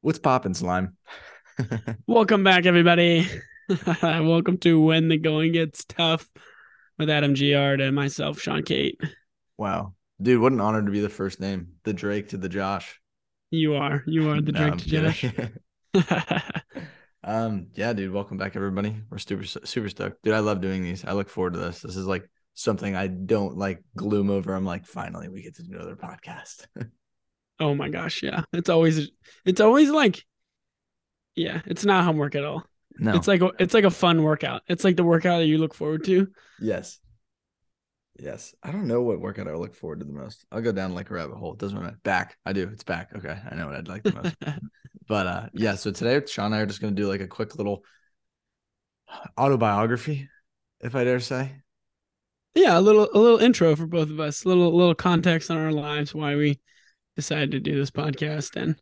What's poppin', slime? Welcome back, everybody. Welcome to When the Going Gets Tough with Adam Giard and myself, Sean Kate. wow, dude, what an honor to be the first name, the Drake to the Josh. You are, you are the No, Drake to Josh. um, yeah, dude, welcome back, everybody. We're super super stoked, dude. I love doing these. I look forward to this. This is like something I don't like gloom over. I'm like, finally, we get to do another podcast. Oh my gosh, yeah. It's always, it's always like, yeah, it's not homework at all. no, It's like, a, it's like a fun workout. It's like the workout that you look forward to. yes, yes. I don't know what workout I look forward to the most. I'll go down like a rabbit hole. It doesn't matter. Back, I do. It's back. Okay, I know what I'd like the most. But uh yeah, so today Sean and I are just gonna do like a quick little autobiography, if I dare say. yeah, a little, a little intro for both of us. A little, little context on our lives, why we decided to do this podcast, and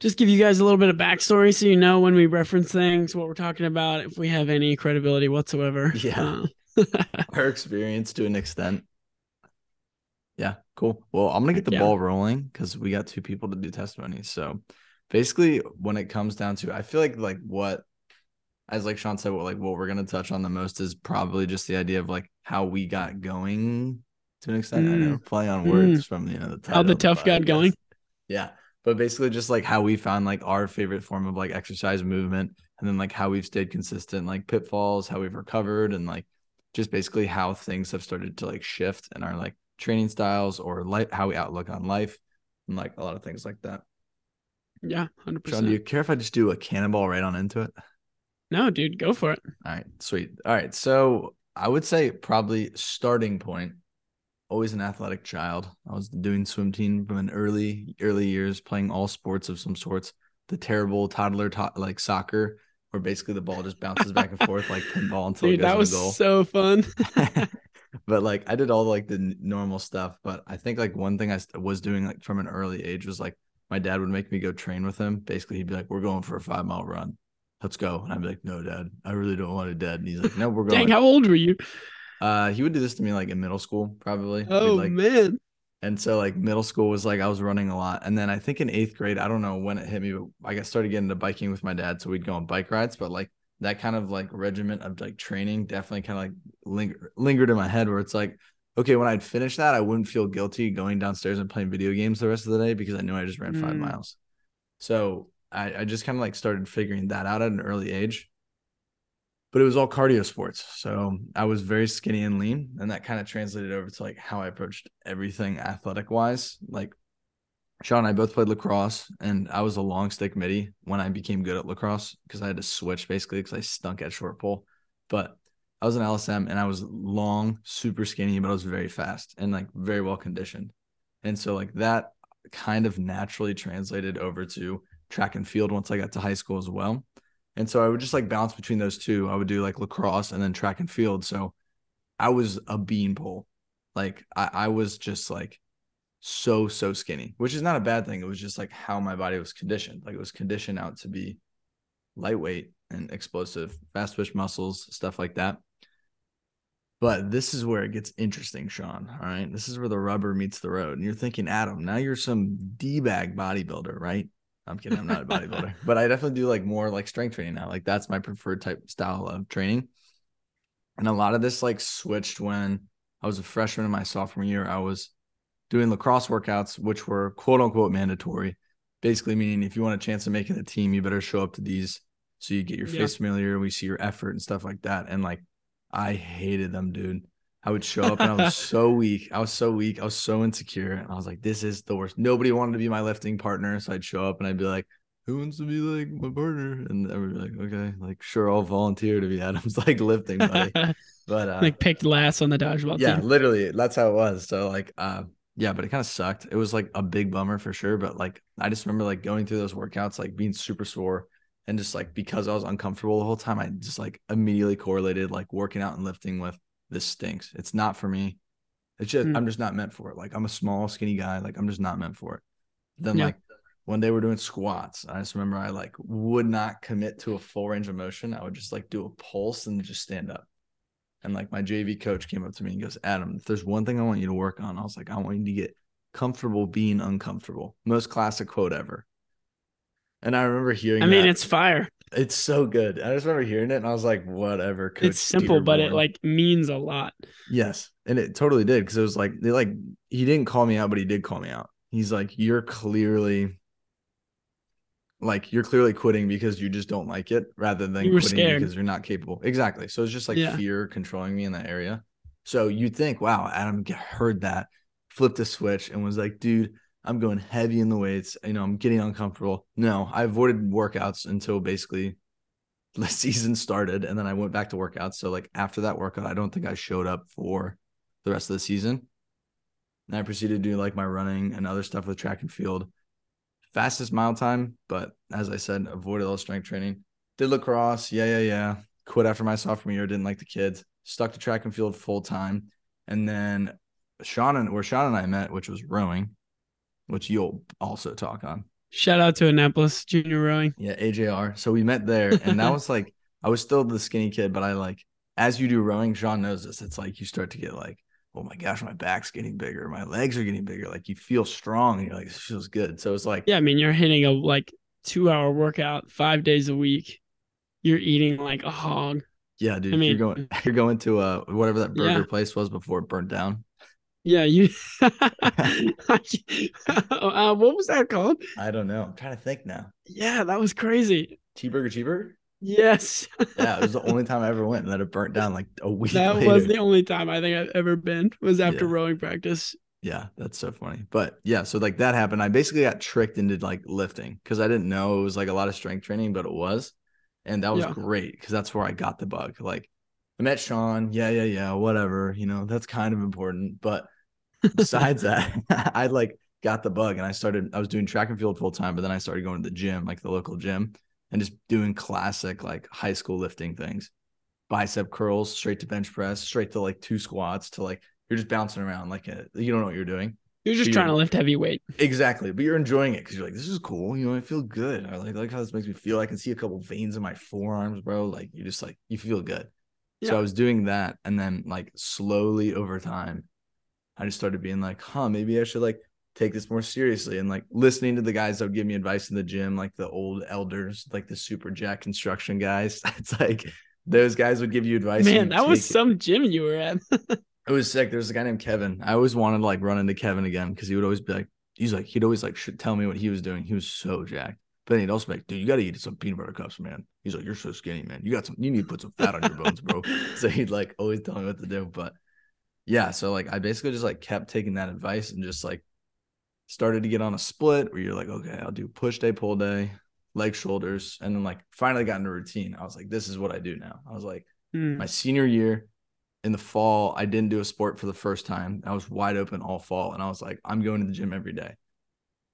just give you guys a little bit of backstory so you know when we reference things, what we're talking about, if we have any credibility whatsoever. Yeah. Uh, Our experience to an extent. Yeah, cool. Well, I'm gonna get the Yeah. ball rolling because we got two people to do testimonies. So basically when it comes down to I feel like like what as like Sean said, what like what we're gonna touch on the most is probably just the idea of like how we got going to an extent. I mm. know play on words mm. from you know the title How the tough got podcast. going. Yeah. But basically just like how we found like our favorite form of like exercise movement and then like how we've stayed consistent, like pitfalls, how we've recovered and like just basically how things have started to like shift in our like training styles or like how we outlook on life and like a lot of things like that. yeah, hundred Sean, do you care if I just do a cannonball right on into it? No, dude, go for it. All right, sweet. All right. So I would say probably starting point, always an athletic child. I was doing swim team from an early, early years, playing all sports of some sorts. The terrible toddler to- like soccer, where basically the ball just bounces back and forth like pinball until Dude, it that goes was in the goal. so fun. but like I did all like the normal stuff. But I think like one thing I was doing like from an early age was like my dad would make me go train with him. Basically, he'd be like, "We're going for a five mile run. Let's go." And I'd be like, "No, dad, I really don't want to, dad." And he's like, "No, we're going." Dang, how old were you? Uh, he would do this to me like in middle school, probably. Oh like, man. and so like middle school was like I was running a lot, and then I think in eighth grade, I don't know when it hit me, but I got started getting into biking with my dad, so we'd go on bike rides. But like that kind of like regiment of like training definitely kind of like linger, lingered in my head, where it's like, okay, when I'd finish that, I wouldn't feel guilty going downstairs and playing video games the rest of the day because I knew I just ran five Mm. miles. So I, I just kind of like started figuring that out at an early age but it was all cardio sports. So I was very skinny and lean, and that kind of translated over to like how I approached everything athletic wise. Like Sean and I both played lacrosse, and I was a long stick middie when I became good at lacrosse because I had to switch basically because I stunk at short pole. But I was an LSM and I was long, super skinny, but I was very fast and like very well conditioned. And so like that kind of naturally translated over to track and field once I got to high school as well. And so I would just like bounce between those two. I would do like lacrosse and then track and field. So I was a beanpole. Like I, I was just like so, so skinny, which is not a bad thing. It was just like how my body was conditioned. Like it was conditioned out to be lightweight and explosive, fast twitch muscles, stuff like that. But this is where it gets interesting, Sean. All right. This is where the rubber meets the road. And you're thinking, Adam, now you're some D bag bodybuilder, right? I'm kidding. I'm not a bodybuilder, but I definitely do like more like strength training now. Like that's my preferred type style of training. And a lot of this like switched when I was a freshman in my sophomore year. I was doing lacrosse workouts, which were quote unquote mandatory. Basically, meaning if you want a chance of making the team, you better show up to these so you get your Yeah. face familiar. We see your effort and stuff like that. And like, I hated them, dude. I would show up and I was so weak. I was so weak. I was so insecure. And I was like, this is the worst. Nobody wanted to be my lifting partner. So I'd show up and I'd be like, who wants to be like my partner? And everybody like, okay, like sure, I'll volunteer to be Adam's like lifting buddy. But uh like picked last on the dodgeball team. yeah, team. literally that's how it was. So like uh yeah, but it kind of sucked. It was like a big bummer for sure. But like I just remember like going through those workouts, like being super sore and just like because I was uncomfortable the whole time, I just like immediately correlated like working out and lifting with this stinks. It's not for me. It's just Mm. I'm just not meant for it. Like I'm a small, skinny guy. Like I'm just not meant for it. Then Yeah. like day we're doing squats, I just remember I like would not commit to a full range of motion. I would just like do a pulse and just stand up. And like my JV coach came up to me and goes, Adam, if there's one thing I want you to work on, I was like, I want you to get comfortable being uncomfortable. Most classic quote ever. And I remember hearing. I mean, that. it's fire. it's so good. I just remember hearing it, and I was like, whatever. Coach it's simple, but it like means a lot. yes, and it totally did because it was like they like he didn't call me out, but he did call me out. He's like, you're clearly. Like you're clearly quitting because you just don't like it, rather than You were quitting scared. because you're not capable. Exactly. So it's just like Yeah. fear controlling me in that area. So you'd think, wow, Adam heard that, flipped a switch, and was like, dude, I'm going heavy in the weights. You know, I'm getting uncomfortable. No, I avoided workouts until basically the season started, and then I went back to workouts. So like after that workout, I don't think I showed up for the rest of the season. And I proceeded to do like my running and other stuff with track and field. Fastest mile time, but as I said, avoided all strength training. Did lacrosse, yeah, yeah, yeah. Quit after my sophomore year, didn't like the kids. Stuck to track and field full time, and then Sean and where Sean and I met, which was rowing, which you'll also talk on. Shout out to Annapolis Junior Rowing. Yeah, AJR. So we met there, and that was like I was still the skinny kid, but I like as you do rowing, Sean knows this. It's like you start to get like, oh my gosh, my back's getting bigger, my legs are getting bigger. Like you feel strong, and you're like, this feels good. So it's like, Yeah, I mean, you're hitting a like two hour workout five days a week. You're eating like a hog. yeah, dude, I mean- you're going, you're going to uh whatever that burger Yeah. place was before it burned down. Yeah, you. uh, what was that called? I don't know. I'm trying to think now. Yeah, that was crazy. Cheeseburger, cheeseburger. Yes, Yeah, it was the only time I ever went, and then it burnt down like a week. that later. was the only time I think I've ever been was after Yeah. rowing practice. Yeah, that's so funny. But yeah, so like that happened. I basically got tricked into like lifting because I didn't know it was like a lot of strength training, but it was. And that was Yeah. great because that's where I got the bug. Like I met Sean. Yeah, yeah, yeah, whatever. You know, that's kind of important. But besides that, I like got the bug and I started, I was doing track and field full time, but then I started going to the gym, like the local gym, and just doing classic like high school lifting things. Bicep curls, straight to bench press, straight to like two squats to like you're just bouncing around like a, you don't know what you're doing. You're just So trying to you're- lift heavy weight. Exactly, but you're enjoying it because you're like, this is cool. You know, I feel good. I like, like how this makes me feel. I can see a couple veins in my forearms, bro. Like you just like you feel good. So I was doing that, and then like slowly over time, I just started being like, huh, maybe I should like take this more seriously and like listening to the guys that would give me advice in the gym, like the old elders, like the super jack construction guys. It's like those guys would give you advice. Man, that was take it. some gym you were at. It was sick. There's a guy named Kevin. I always wanted to like run into Kevin again because he would always be like, he's like, he'd always like should tell me what he was doing. He was so jacked. Then he'd like, dude, you got to eat some peanut butter cups, man. He's like, you're so skinny, man. You got some, you need to put some fat on your bones, bro. So he'd like always tell me what to do. But yeah, so like I basically just like kept taking that advice and just like started to get on a split where you're like, okay, I'll do push day, pull day, leg, shoulders. And then like finally got into routine. I was like, this is what I do now. I was like, Hmm. my senior year in the fall, I didn't do a sport for the first time. I was wide open all fall, and I was like, I'm going to the gym every day.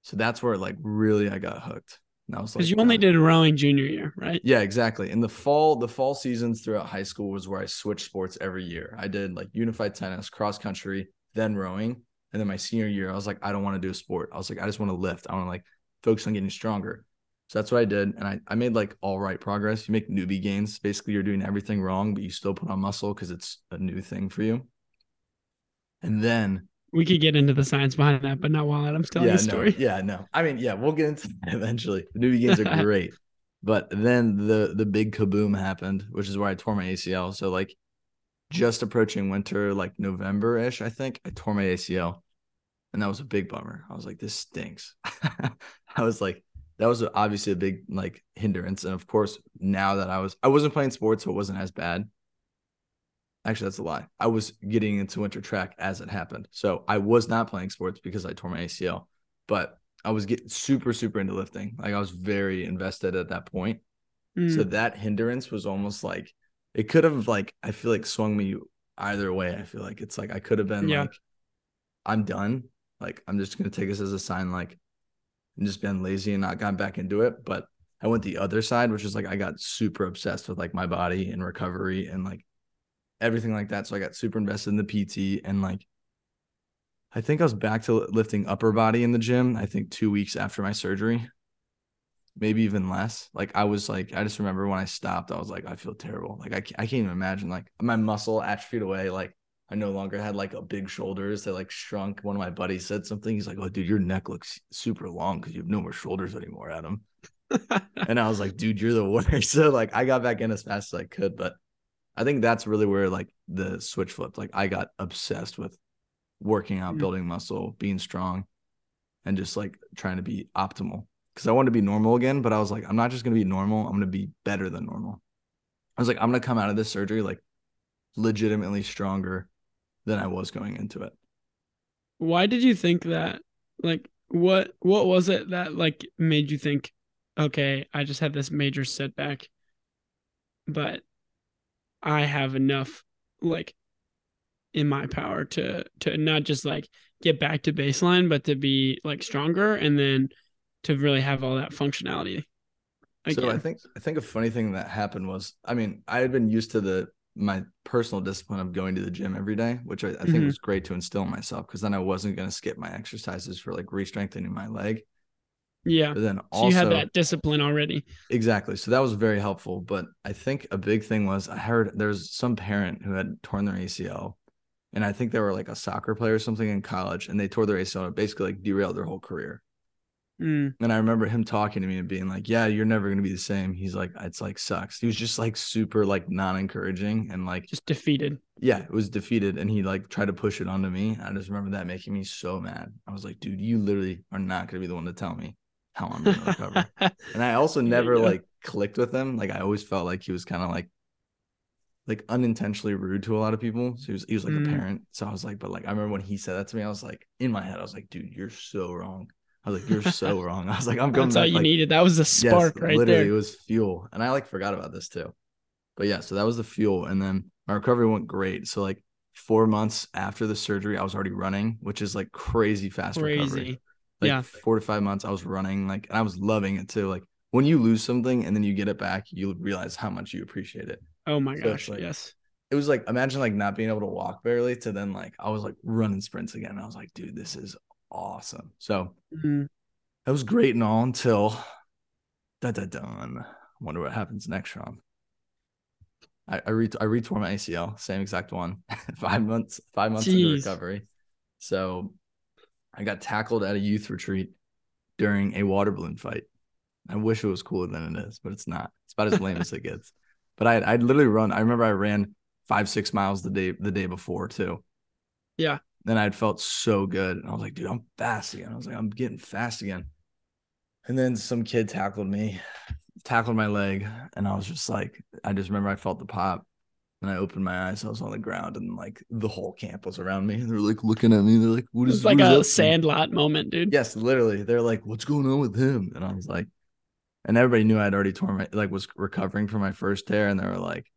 So that's where like really I got hooked. And I was like, Because you only did rowing junior year, right? Yeah, exactly. In the fall, the fall seasons throughout high school was where I switched sports every year. I did like unified tennis, cross country, then rowing. And then my senior year, I was like, I don't want to do a sport. I was like, I just want to lift. I want to like focus on getting stronger. So that's what I did. And I, I made like all right progress. You make newbie gains. Basically, you're doing everything wrong, but you still put on muscle because it's a new thing for you. And then We could get into the science behind that, but not while Adam's telling yeah, the no, story. yeah, no. I mean, yeah, we'll get into that eventually. The newbie gains are great, but then the the big kaboom happened, which is where I tore my ACL. So like, just approaching winter, like November ish, I think I tore my ACL, and that was a big bummer. I was like, this stinks. I was like, that was obviously a big like hindrance, and of course, now that I was I wasn't playing sports, so it wasn't as bad. Actually, that's a lie. I was getting into winter track as it happened. So I was not playing sports because I tore my ACL, but I was getting super, super into lifting. Like I was very invested at that point. So Hmm. that hindrance was almost like it could have like I feel like swung me either way. I feel like it's like I could have been Yeah. like, I'm done. Like I'm just gonna take this as a sign, like and just been lazy and not gotten back into it. But I went the other side, which is like I got super obsessed with like my body and recovery and like everything like that. So I got super invested in the PT and like I think I was back to lifting upper body in the gym. I think two weeks after my surgery, maybe even less. Like I was like, I just remember when I stopped, I was like, I feel terrible. Like I, ca- I can't even imagine like my muscle atrophied away. Like I no longer had like a big shoulders. They like shrunk. One of my buddies said something. He's like, "Oh, dude, your neck looks super long because you have no more shoulders anymore, Adam." and I was like, dude, you're the worst. So like I got back in as fast as I could, but I think that's really where like the switch flipped. Like I got obsessed with working out, Mm. building muscle, being strong, and just like trying to be optimal. Because I wanted to be normal again, but I was like, I'm not just gonna be normal. I'm gonna be better than normal. I was like, I'm gonna come out of this surgery like legitimately stronger than I was going into it. Why did you think that? Like, what what was it that like made you think, okay, I just had this major setback, but I have enough like in my power to to not just like get back to baseline, but to be like stronger and then to really have all that functionality. So I think I think a funny thing that happened was I mean I had been used to the my personal discipline of going to the gym every day, which I, I think Mhm. was great to instill in myself because then I wasn't going to skip my exercises for like re-strengthening my leg. Yeah. But then So you had that discipline already. exactly, so that was very helpful. But I think a big thing was I heard there's some parent who had torn their ACL, and I think they were like a soccer player or something in college, and they tore their ACL and basically like derailed their whole career. Mm, And I remember him talking to me and being like, "Yeah, you're never gonna be the same." He's like, "It's like sucks." He was just like super like non-encouraging and like, just defeated. yeah, it was defeated. And he like tried to push it onto me. I just remember that making me so mad. I was like, "Dude, you literally are not gonna be the one to tell me how I'm gonna recover." And I also never yeah. like clicked with him. Like I always felt like he was kind of like, like unintentionally rude to a lot of people. So he was he was like Mm. a parent. So I was like, but like I remember when he said that to me, I was like, in my head, I was like, "Dude, you're so wrong." I was like, "You're so wrong." I was like, "I'm going That's all back." you like, needed. That was the spark right literally, there. it was fuel. And I like forgot about this too. But yeah, so that was the fuel. And then my recovery went great. So like four months after the surgery, I was already running, which is like crazy fast recovery. Like Yeah. four to five months, I was running, like and I was loving it too. Like when you lose something and then you get it back, you realize how much you appreciate it. Oh my So gosh. like- yes. It was like imagine like not being able to walk barely to then like I was like running sprints again. I was like, dude, this is awesome. So Mm, that was great and all until da da dun. Wonder what happens next, Sean. I I, re- I retore my ACL, same exact one. five months, five months into Jeez. recovery. So I got tackled at a youth retreat during a water balloon fight. I wish it was cooler than it is, but it's not. It's about as lame as it gets. But I I'd literally run. I remember I ran five six miles the day the day before too. Yeah. Then I'd felt so good, and I was like, dude, I'm fast again. I was like, I'm getting fast again. And then some kid tackled me, tackled my leg, and I was just like, I just remember I felt the pop, and I opened my eyes. I was on the ground, and like the whole camp was around me. And They're like looking at me. They're like, "What is it's like what a up?" sandlot moment, dude. Yes, literally. They're like, "What's going on with him?" And I was like, and everybody knew I'd already torn my like was recovering from my first tear, and they were like,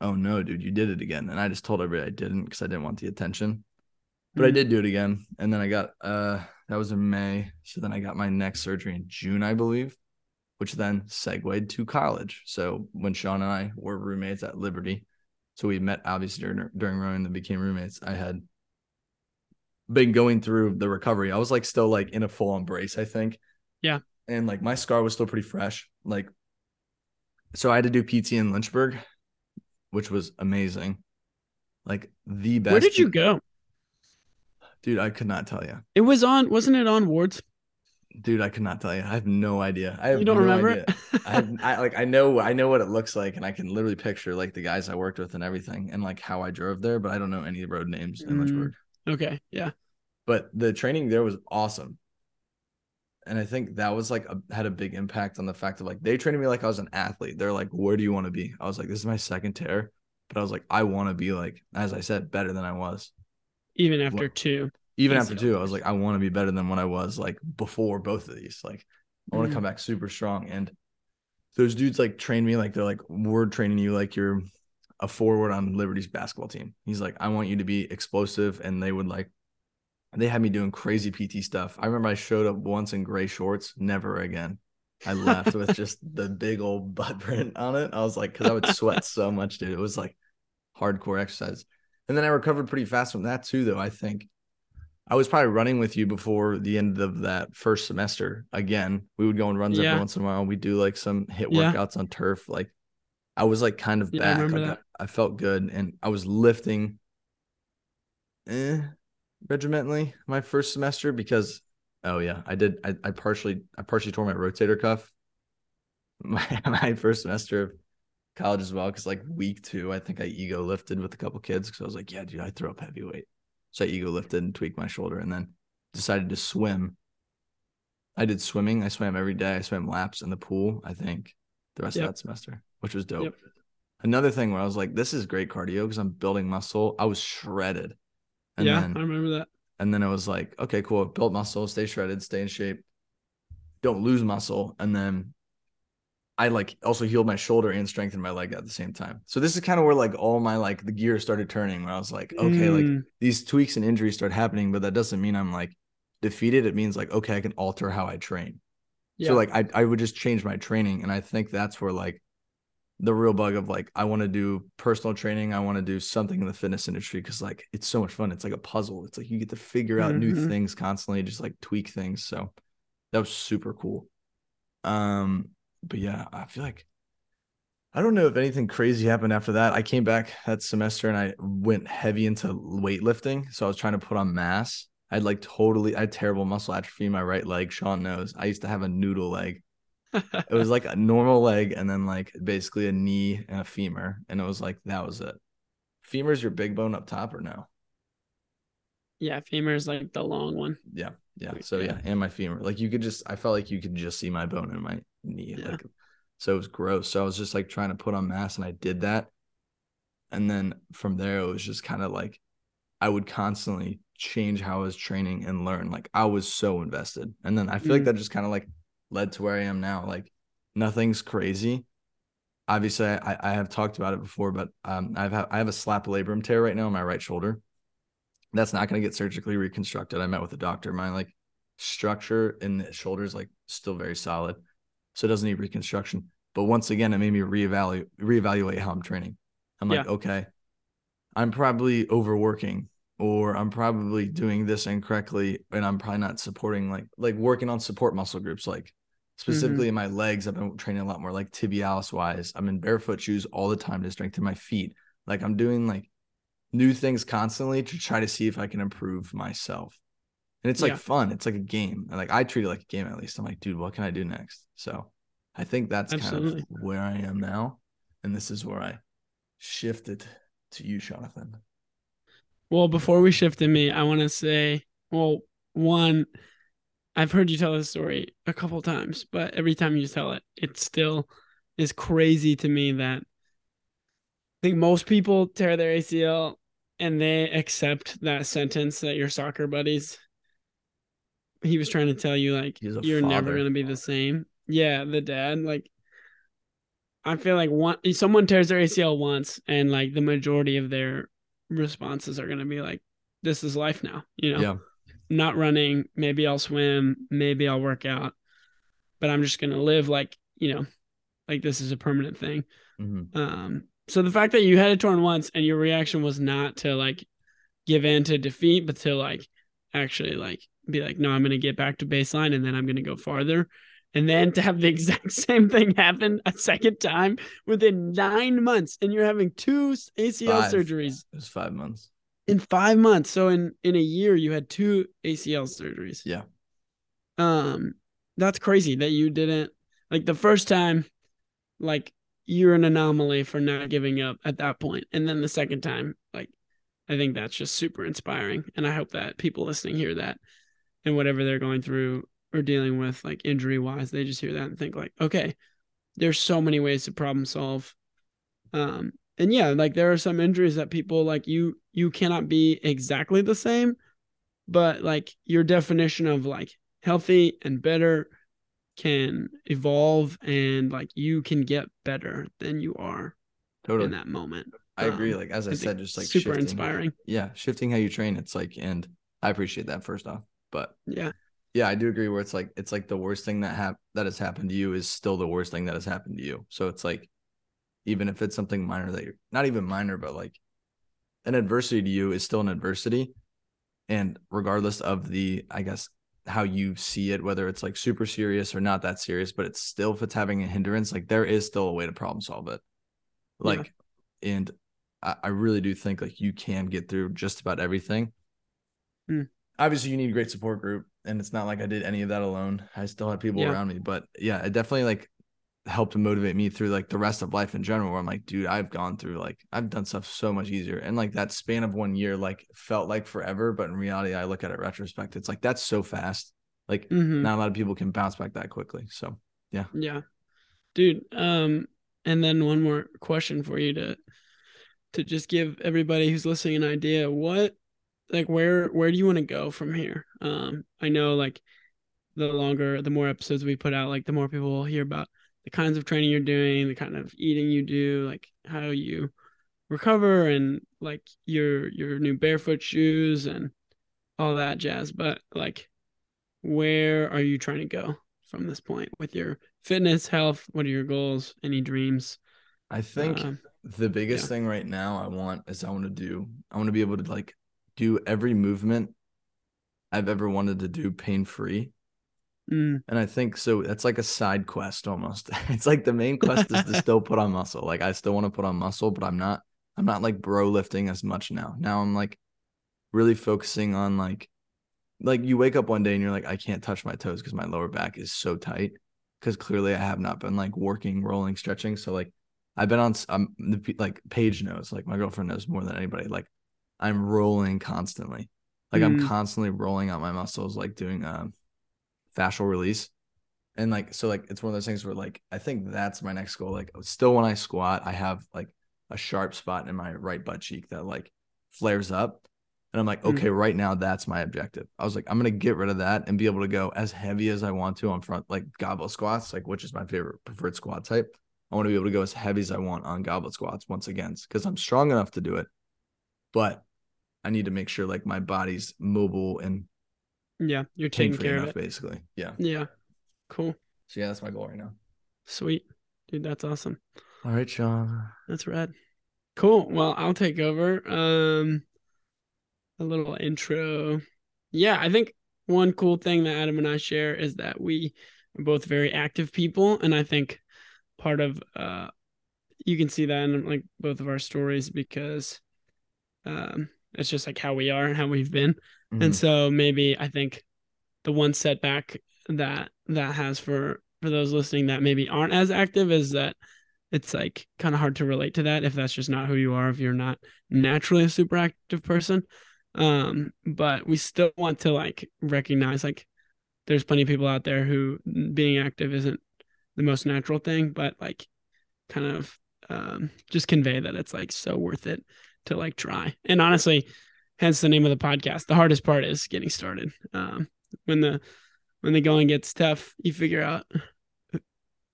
"Oh no, dude, you did it again." And I just told everybody I didn't because I didn't want the attention, but I Mm. did do it again. And then I got uh that was in May, so then I got my next surgery in June, I believe, which then segued to college. So when Sean and I were roommates at Liberty, so we met obviously during during rowing and became roommates. I had been going through the recovery. I was like still like in a full embrace, I think. Yeah. And like my scar was still pretty fresh. Like so I had to do PT in Lynchburg, which was amazing. Like the best. Where did you go? Dude, I could not tell you. It was on, wasn't it on wards? Dude, I could not tell you. I have no idea. I have You don't no remember idea. I, have, I like I know I know what it looks like and I can literally picture like the guys I worked with and everything and like how I drove there, but I don't know any road names in Mm. Lynchburg. okay. Yeah. but the training there was awesome and i think that was like a, had a big impact on the fact of like they trained me like i was an athlete they're like where do you want to be i was like this is my second tear but i was like i want to be like as i said better than i was Even after Well, two. Even after two i was like i want to be better than what i was like before both of these. Like i want to Mhm. come back super strong. And those dudes like train me like they're like we're training you like you're a forward on liberty's basketball team. He's like i want you to be explosive and they would like they had me doing crazy pt stuff. I remember i showed up once in gray shorts never again. I left with just the big old butt print on it. I was like because i would sweat so much dude. It was like hardcore exercise. And then i recovered pretty fast from that too though i think I was probably running with you before the end of that first semester. Again, we would go on runs Yeah. every once in a while. We do like some HIIT Yeah. workouts on turf. Like I was like kind of Yeah, back. remember Like. I, I felt good, and I was lifting, eh, regimentally my first semester because, oh yeah, I did. I, I partially I partially tore my rotator cuff my, my first semester of college as well. Because like week two, I think I ego lifted with a couple kids because I was like, yeah, dude, I throw up heavyweight. So I ego lifted and tweaked my shoulder, and then decided to swim. I did swimming. I swam every day. I swam laps in the pool. I think the rest Yep. of that semester, which was dope. Yep. Another thing where I was like, this is great cardio because I'm building muscle. I was shredded. And yeah, then I remember that. and then it was like, okay, cool. Built muscle, stay shredded, stay in shape, don't lose muscle. And then I like also healed my shoulder and strengthened my leg at the same time. So this is kind of where like all my like the gears started turning where I was like, okay, like Mm, these tweaks and injuries start happening, but that doesn't mean I'm like defeated. It means like, okay, I can alter how I train. yeah. So like I I would just change my training. And I think that's where like the real bug of like I want to do personal training. I want to do something in the fitness industry because like it's so much fun. It's like a puzzle. It's like you get to figure out new Mhm. things constantly, just like tweak things. So that was super cool. Um, but yeah, I feel like I don't know if anything crazy happened after that. I came back that semester and I went heavy into weightlifting. So I was trying to put on mass. I had like totally I had terrible muscle atrophy in my right leg. Sean knows. I used to have a noodle leg. It was like a normal leg and then like basically a knee and a femur. And it was like that was it. Femur's your big bone up top or no? yeah, femur is like the long one. Yeah. Yeah. So yeah. yeah, and my femur. Like you could just I felt like you could just see my bone in my knee. Yeah. Like so it was gross. So I was just like trying to put on mass and I did that. And then from there it was just kind of like I would constantly change how I was training and learn. Like I was so invested. And then I feel like Mm. that just kind of like led to where I am now. Like nothing's crazy. Obviously, I, I have talked about it before, but um, I've ha- I have a slap labrum tear right now on my right shoulder. That's not going to get surgically reconstructed. I met with a doctor. My like structure in the shoulders like still very solid, so it doesn't need reconstruction. But once again, it made me reevaluate reevaluate how I'm training. I'm like, okay, I'm probably overworking, or I'm probably doing this incorrectly, and I'm probably not supporting like like working on support muscle groups, like specifically mm-hmm. in my legs. I've been training a lot more like tibialis wise. I'm in barefoot shoes all the time to strengthen my feet. Like I'm doing like new things constantly to try to see if I can improve myself. And it's like Yeah. fun. It's like a game. And, Like I treat it like a game at least. I'm like, dude, what can I do next? So I think that's Absolutely. kind of where I am now. And this is where I shifted to you, Jonathan. Well, before we shift to me, I want to say, well, one, I've heard you tell this story a couple times, but every time you tell it, it still is crazy to me that I think most people tear their ACL and they accept that sentence that your soccer buddies he was trying to tell you like you're never going to be the same. Yeah, the dad like I feel like one someone tears their ACL once and like the majority of their responses are going to be like this is life now, you know. Yeah. Not running, maybe I'll swim, maybe I'll work out, but I'm just going to live like, you know, like this is a permanent thing. Mhm. Um, so the fact that you had it torn once and your reaction was not to like give in to defeat, but to like actually like be like, no, I'm gonna get back to baseline and then I'm gonna go farther. And then to have the exact same thing happen a second time within nine months, and you're having two ACL Five. surgeries It was five months. in five months. So in in a year, you had two ACL surgeries. Yeah. Um, that's crazy that you didn't like the first time, like you're an anomaly for not giving up at that point, and then the second time, like I think that's just super inspiring, and I hope that people listening hear that, and whatever they're going through or dealing with, like injury wise, they just hear that and think like, okay, there's so many ways to problem solve. Um, and yeah, like there are some injuries that people like you you cannot be exactly the same, but like your definition of like healthy and better can evolve and like you can get better than you are Totally. in that moment. I agree. Um, Like as I, said, just like super inspiring. Yeah, shifting how you train. It's like, and I appreciate that first off. But Yeah. yeah, I do agree. Where it's like, it's like the worst thing that hap- that has happened to you is still the worst thing that has happened to you. So it's like, even if it's something minor that you're not even minor, but like an adversity to you is still an adversity. And regardless of the, I guess, how you see it, whether it's like super serious or not that serious, but it's still, if it's having a hindrance, like there is still a way to problem solve it. Yeah. Like, and I, I really do think like you can get through just about everything. Hmm. Obviously, you need a great support group, and it's not like I did any of that alone. I still had people Yeah. around me, but yeah, it definitely like helped motivate me through like the rest of life in general where i'm like dude i've gone through like i've done stuff so much easier and like that span of one year like felt like forever but in reality i look at it retrospect it's like that's so fast like Mhm. not a lot of people can bounce back that quickly so yeah. Yeah. Dude, um and then one more question for you to to just give everybody who's listening an idea what like where where do you want to go from here? Um I know like the longer the more episodes we put out like the more people will hear about the kinds of training you're doing, the kind of eating you do, like how you recover and like your your new barefoot shoes and all that jazz. But like where are you trying to go from this point with your fitness, health? What are your goals? Any dreams? i think Um, the biggest yeah. thing right now i want is i want to do i want to be able to like do every movement i've ever wanted to do pain free mm, And I think so. That's like a side quest almost. It's like the main quest is to still put on muscle. Like I still want to put on muscle, but I'm not. I'm not like bro lifting as much now. Now I'm like really focusing on like, like you wake up one day and you're like, I can't touch my toes because my lower back is so tight. Because clearly I have not been like working, rolling, stretching. So like I've been on. The like Paige knows. Like my girlfriend knows more than anybody. Like I'm rolling constantly. Like I'm Mm. constantly rolling out my muscles, like doing um fascial release. And like so like it's one of those things where like I think that's my next goal. Like still when I squat, I have like a sharp spot in my right butt cheek that like flares up. And I'm like, Mm. okay, right now that's my objective. I was like, I'm gonna get rid of that and be able to go as heavy as I want to on front, like goblet squats, like which is my favorite preferred squat type. I want to be able to go as heavy as I want on goblet squats once again because I'm strong enough to do it. But I need to make sure like my body's mobile and yeah, you're taking care of it. basically. Yeah. Yeah. Cool. So yeah, that's my goal right now. Sweet. Dude, that's awesome. All right, Sean. That's rad. Cool. Well, I'll take over. Um a little intro. Yeah, I think one cool thing that Adam and I share is that we are both very active people and I think part of uh you can see that in like both of our stories because um it's just like how we are and how we've been. Mhm. And so maybe I think the one setback that that has for for those listening that maybe aren't as active is that it's like kind of hard to relate to that if that's just not who you are if you're not naturally a super active person um but we still want to like recognize like there's plenty of people out there who being active isn't the most natural thing but like kind of um just convey that it's like so worth it to like try and honestly hence the name of the podcast the hardest part is getting started um when the when the going gets tough you figure out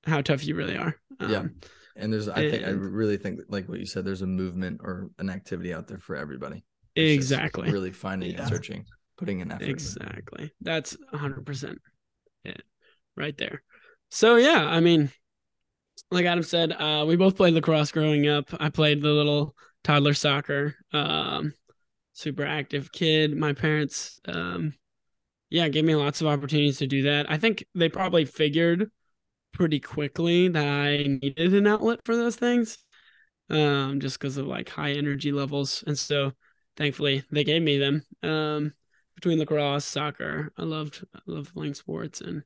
how tough you really are um, Yeah. And there's, I think, I really think, like what you said, there's a movement or an activity out there for everybody. It's exactly Really finding Yeah. and searching, putting in effort. exactly that's 100% it right there so yeah i mean like adam said uh we both played lacrosse growing up i played the little toddler soccer um super active kid. My parents um yeah gave me lots of opportunities to do that. I think they probably figured pretty quickly that i needed an outlet for those things um just because of like high energy levels. And so thankfully they gave me them. Um between lacrosse soccer i loved i loved playing sports. And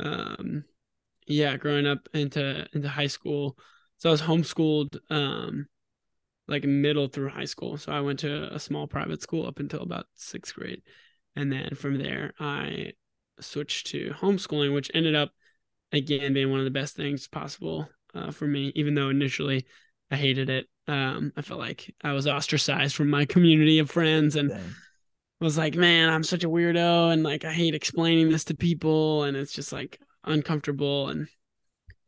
um yeah growing up into into high school so i was homeschooled um like middle through high school. So i went to a small private school up until about sixth grade. And then from there i switched to homeschooling which ended up again being one of the best things possible uh, for me even though initially i hated it. Um i felt like i was ostracized from my community of friends and Dang. was like, man, I'm such a weirdo and like I hate explaining this to people and it's just like uncomfortable and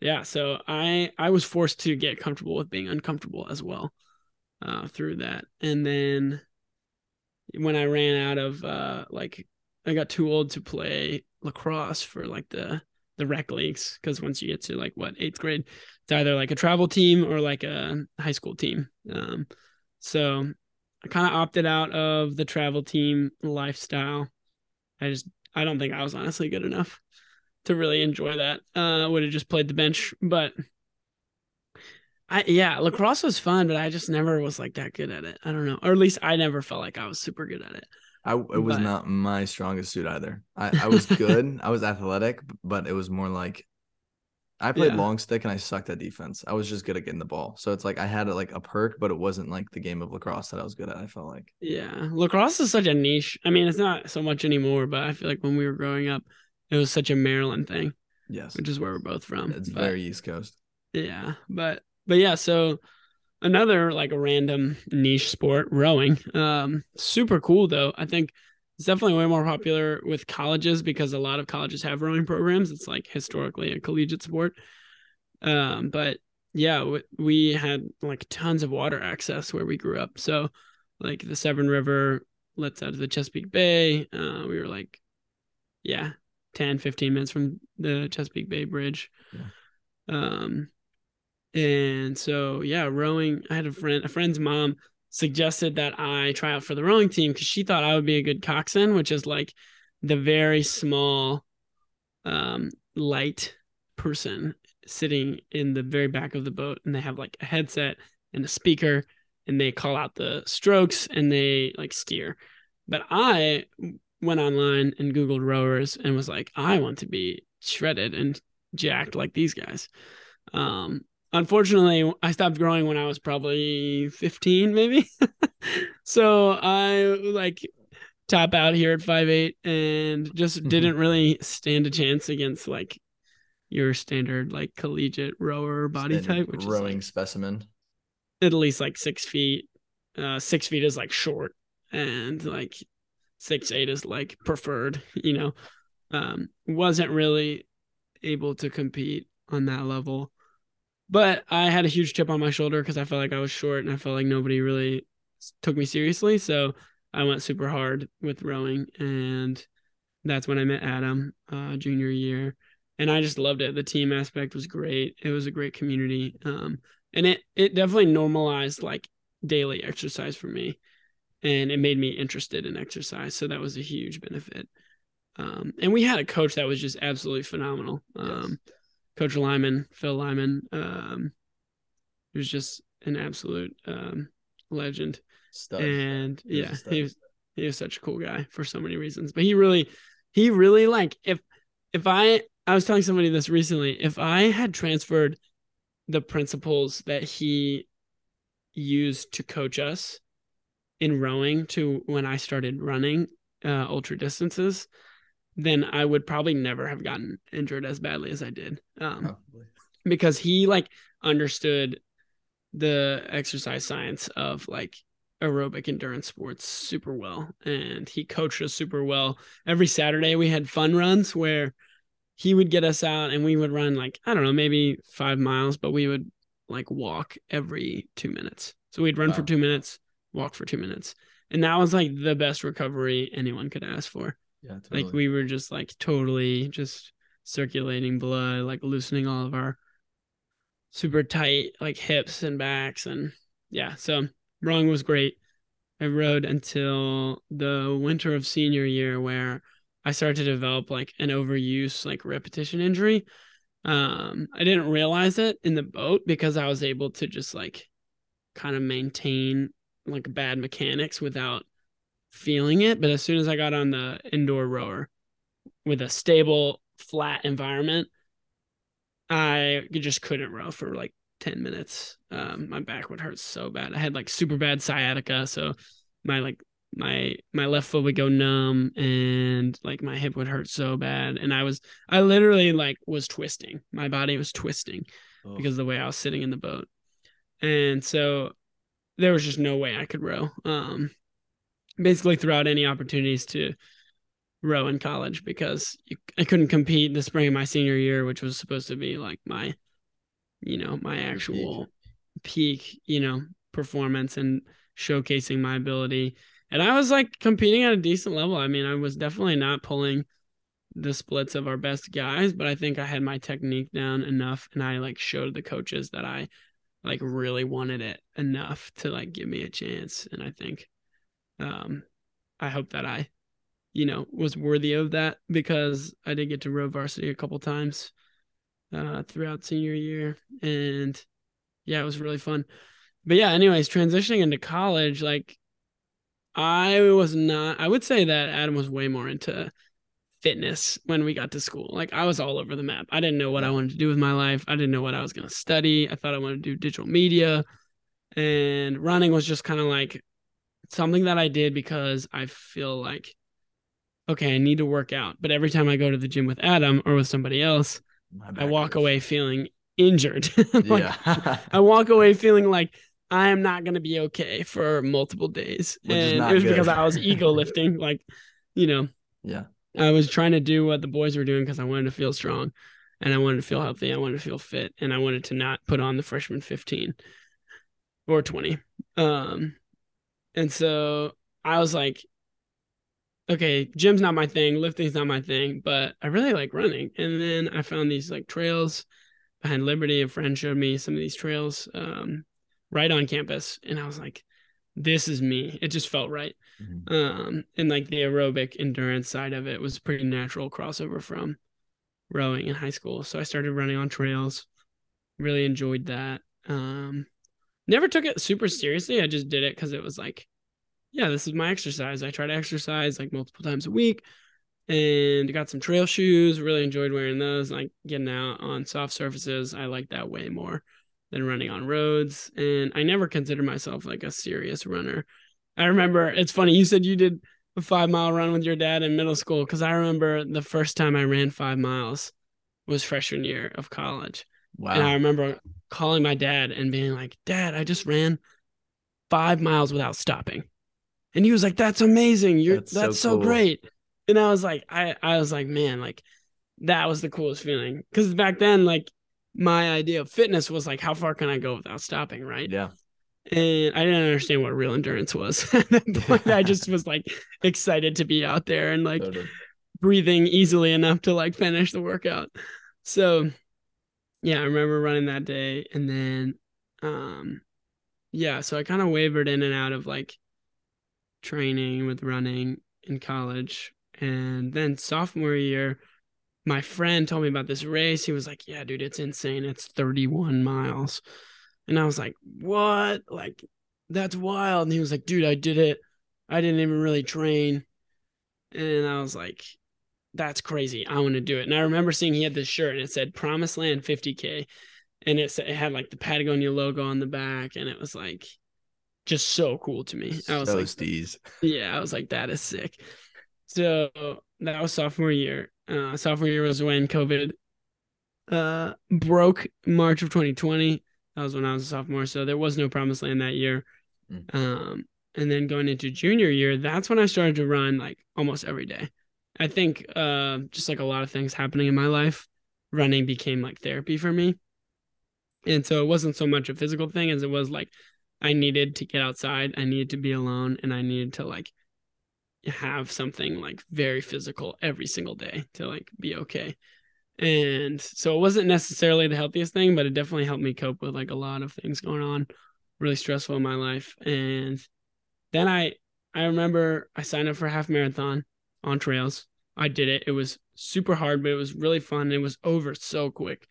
yeah, so I I was forced to get comfortable with being uncomfortable as well uh through that. And then when I ran out of uh like I got too old to play lacrosse for like the the rec leagues because once you get to like what eighth grade, it's either like a travel team or like a high school team. Um, so I kind of opted out of the travel team lifestyle. I just I don't think I was honestly good enough to really enjoy that. Uh, would have just played the bench, but I yeah, lacrosse was fun, but I just never was like that good at it. I don't know, or at least I never felt like I was super good at it. I it was But- not my strongest suit either. I, I was good. I was athletic, but it was more like I played Yeah. long stick and I sucked at defense. I was just good at getting the ball. So it's like I had like a perk, but it wasn't like the game of lacrosse that I was good at. I felt like. Yeah, lacrosse is such a niche. I mean, it's not so much anymore, but I feel like when we were growing up, it was such a Maryland thing, Yes. which is where we're both from. It's But- very East Coast. yeah, but but yeah, so another like a random niche sport, rowing. Um, super cool though. I think it's definitely way more popular with colleges because a lot of colleges have rowing programs. It's like historically a collegiate sport. Um, but yeah, we had like tons of water access where we grew up. So like the Severn River lets out of the Chesapeake Bay. Uh, we were like, yeah, 10, 15 minutes from the Chesapeake Bay Bridge. Um, and so yeah, rowing. I had a friend, a friend's mom suggested that I try out for the rowing team because she thought I would be a good coxswain, which is like the very small, um, light person sitting in the very back of the boat, and they have like a headset and a speaker, and they call out the strokes and they like steer. But I went online and Googled rowers and was like, I want to be shredded and jacked like these guys. Um, unfortunately, I stopped growing when I was probably 15, maybe. so I like top out here at 5'8 and just Mhm. didn't really stand a chance against like your standard like collegiate rower body Standard type, which rowing is specimen. like at least like six feet. Uh, six feet is like short, and like six eight is like preferred. You know, um, wasn't really able to compete on that level. But I had a huge chip on my shoulder because I felt like I was short and I felt like nobody really took me seriously. So I went super hard with rowing, and that's when I met Adam, uh, junior year, and I just loved it. The team aspect was great. It was a great community, um, and it it definitely normalized like daily exercise for me, and it made me interested in exercise. So that was a huge benefit. Um, and we had a coach that was just absolutely phenomenal. Um, Coach Lyman, Phil Lyman, um, was just an absolute um, legend. Stud. And He yeah, he was he was such a cool guy for so many reasons. But he really, he really like if if I I was telling somebody this recently, if I had transferred the principles that he used to coach us in rowing to when I started running uh, ultra distances, then I would probably never have gotten injured as badly as I did. Um, because he like understood the exercise science of like aerobic endurance sports super well and he coached us super well. Every saturday we had fun runs where he would get us out and we would run like i don't know maybe five miles but we would like walk every two minutes. So we'd run for two minutes walk for two minutes. And that was like the best recovery anyone could ask for Yeah, totally. like we were just like totally just circulating blood, like loosening all of our super tight like hips and backs and yeah, so rowing was great. I rowed until the winter of senior year where I started to develop like an overuse like repetition injury. Um I didn't realize it in the boat because I was able to just like kind of maintain like bad mechanics without feeling it. But as soon as I got on the indoor rower with a stable, flat environment, I just couldn't row for like 10 minutes. Um, my back would hurt so bad. I had like super bad sciatica. So my like my my left foot would go numb and like my hip would hurt so bad. And I was I literally like was twisting. My body was twisting Ugh. because of the way I was sitting in the boat. And so there was just no way I could row. Um, basically throughout any opportunities to row in college because you, I couldn't compete the spring of my senior year, which was supposed to be like my, you know, my actual peak, you know, performance and showcasing my ability. And I was like competing at a decent level. I mean, I was definitely not pulling the splits of our best guys, but I think I had my technique down enough and I like showed the coaches that I like really wanted it enough to like give me a chance. And I think um I hope that I, you know, was worthy of that because I did get to row varsity a couple times uh throughout senior year. And yeah, it was really fun. But yeah, anyways, transitioning into college, like I was not I would say that Adam was way more into fitness when we got to school. Like I was all over the map. I didn't know what I wanted to do with my life. I didn't know what I was going to study. I thought I wanted to do digital media and running was just kind of like something that I did because I feel like okay, I need to work out. But every time I go to the gym with Adam or with somebody else, I walk away feeling injured. like, yeah. I walk away feeling like I am not going to be okay for multiple days. Which and it was good. because I was ego lifting. Like, you know, yeah. I was trying to do what the boys were doing because I wanted to feel strong and I wanted to feel healthy. I wanted to feel fit and I wanted to not put on the freshman 15 or 20. Um, and so I was like, okay, gym's not my thing, lifting's not my thing, but I really like running. And then I found these like trails behind Liberty. A friend showed me some of these trails um, right on campus, and I was like, this is me. It just felt right. Mm-hmm. Um, and like the aerobic endurance side of it was pretty natural crossover from rowing in high school. So I started running on trails. Really enjoyed that. Um, never took it super seriously. I just did it because it was like, yeah, this is my exercise. I try to exercise like multiple times a week and got some trail shoes. Really enjoyed wearing those, like getting out on soft surfaces. I like that way more than running on roads. And I never considered myself like a serious runner. I remember it's funny, you said you did a five mile run with your dad in middle school because I remember the first time I ran five miles was freshman year of college. Wow. And I remember calling my dad and being like, Dad, I just ran five miles without stopping. And he was like, That's amazing. You're that's, that's so, so great. And I was like, I, I was like, man, like that was the coolest feeling. Cause back then, like my idea of fitness was like, how far can I go without stopping? Right. Yeah. And I didn't understand what real endurance was. At that point, I just was like excited to be out there and like totally. breathing easily enough to like finish the workout. So yeah, I remember running that day. And then um yeah, so I kind of wavered in and out of like training with running in college. And then sophomore year, my friend told me about this race. He was like, Yeah, dude, it's insane. It's 31 miles. And I was like, What? Like, that's wild. And he was like, Dude, I did it. I didn't even really train. And I was like, That's crazy. I want to do it. And I remember seeing he had this shirt and it said Promised Land 50K. And it, said, it had like the Patagonia logo on the back. And it was like, just so cool to me. I was like, steez. Yeah, I was like, that is sick. So that was sophomore year. Uh, sophomore year was when COVID uh, broke March of 2020. That was when I was a sophomore. So there was no promised land that year. Mm. Um, and then going into junior year, that's when I started to run like almost every day. I think uh, just like a lot of things happening in my life, running became like therapy for me. And so it wasn't so much a physical thing as it was like I needed to get outside, I needed to be alone, and I needed to like have something like very physical every single day to like be okay. And so it wasn't necessarily the healthiest thing, but it definitely helped me cope with like a lot of things going on, really stressful in my life. And then I I remember I signed up for half marathon on trails. I did it. It was super hard, but it was really fun. It was over so quick.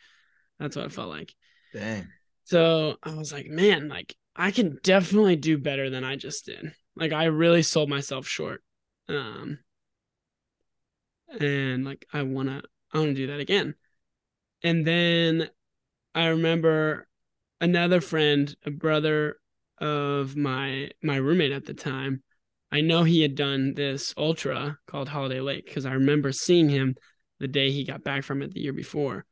That's what I felt like. Dang. So I was like, man, like I can definitely do better than I just did. Like I really sold myself short. Um, and like I wanna I wanna do that again. And then I remember another friend, a brother of my my roommate at the time. I know he had done this ultra called Holiday Lake because I remember seeing him the day he got back from it the year before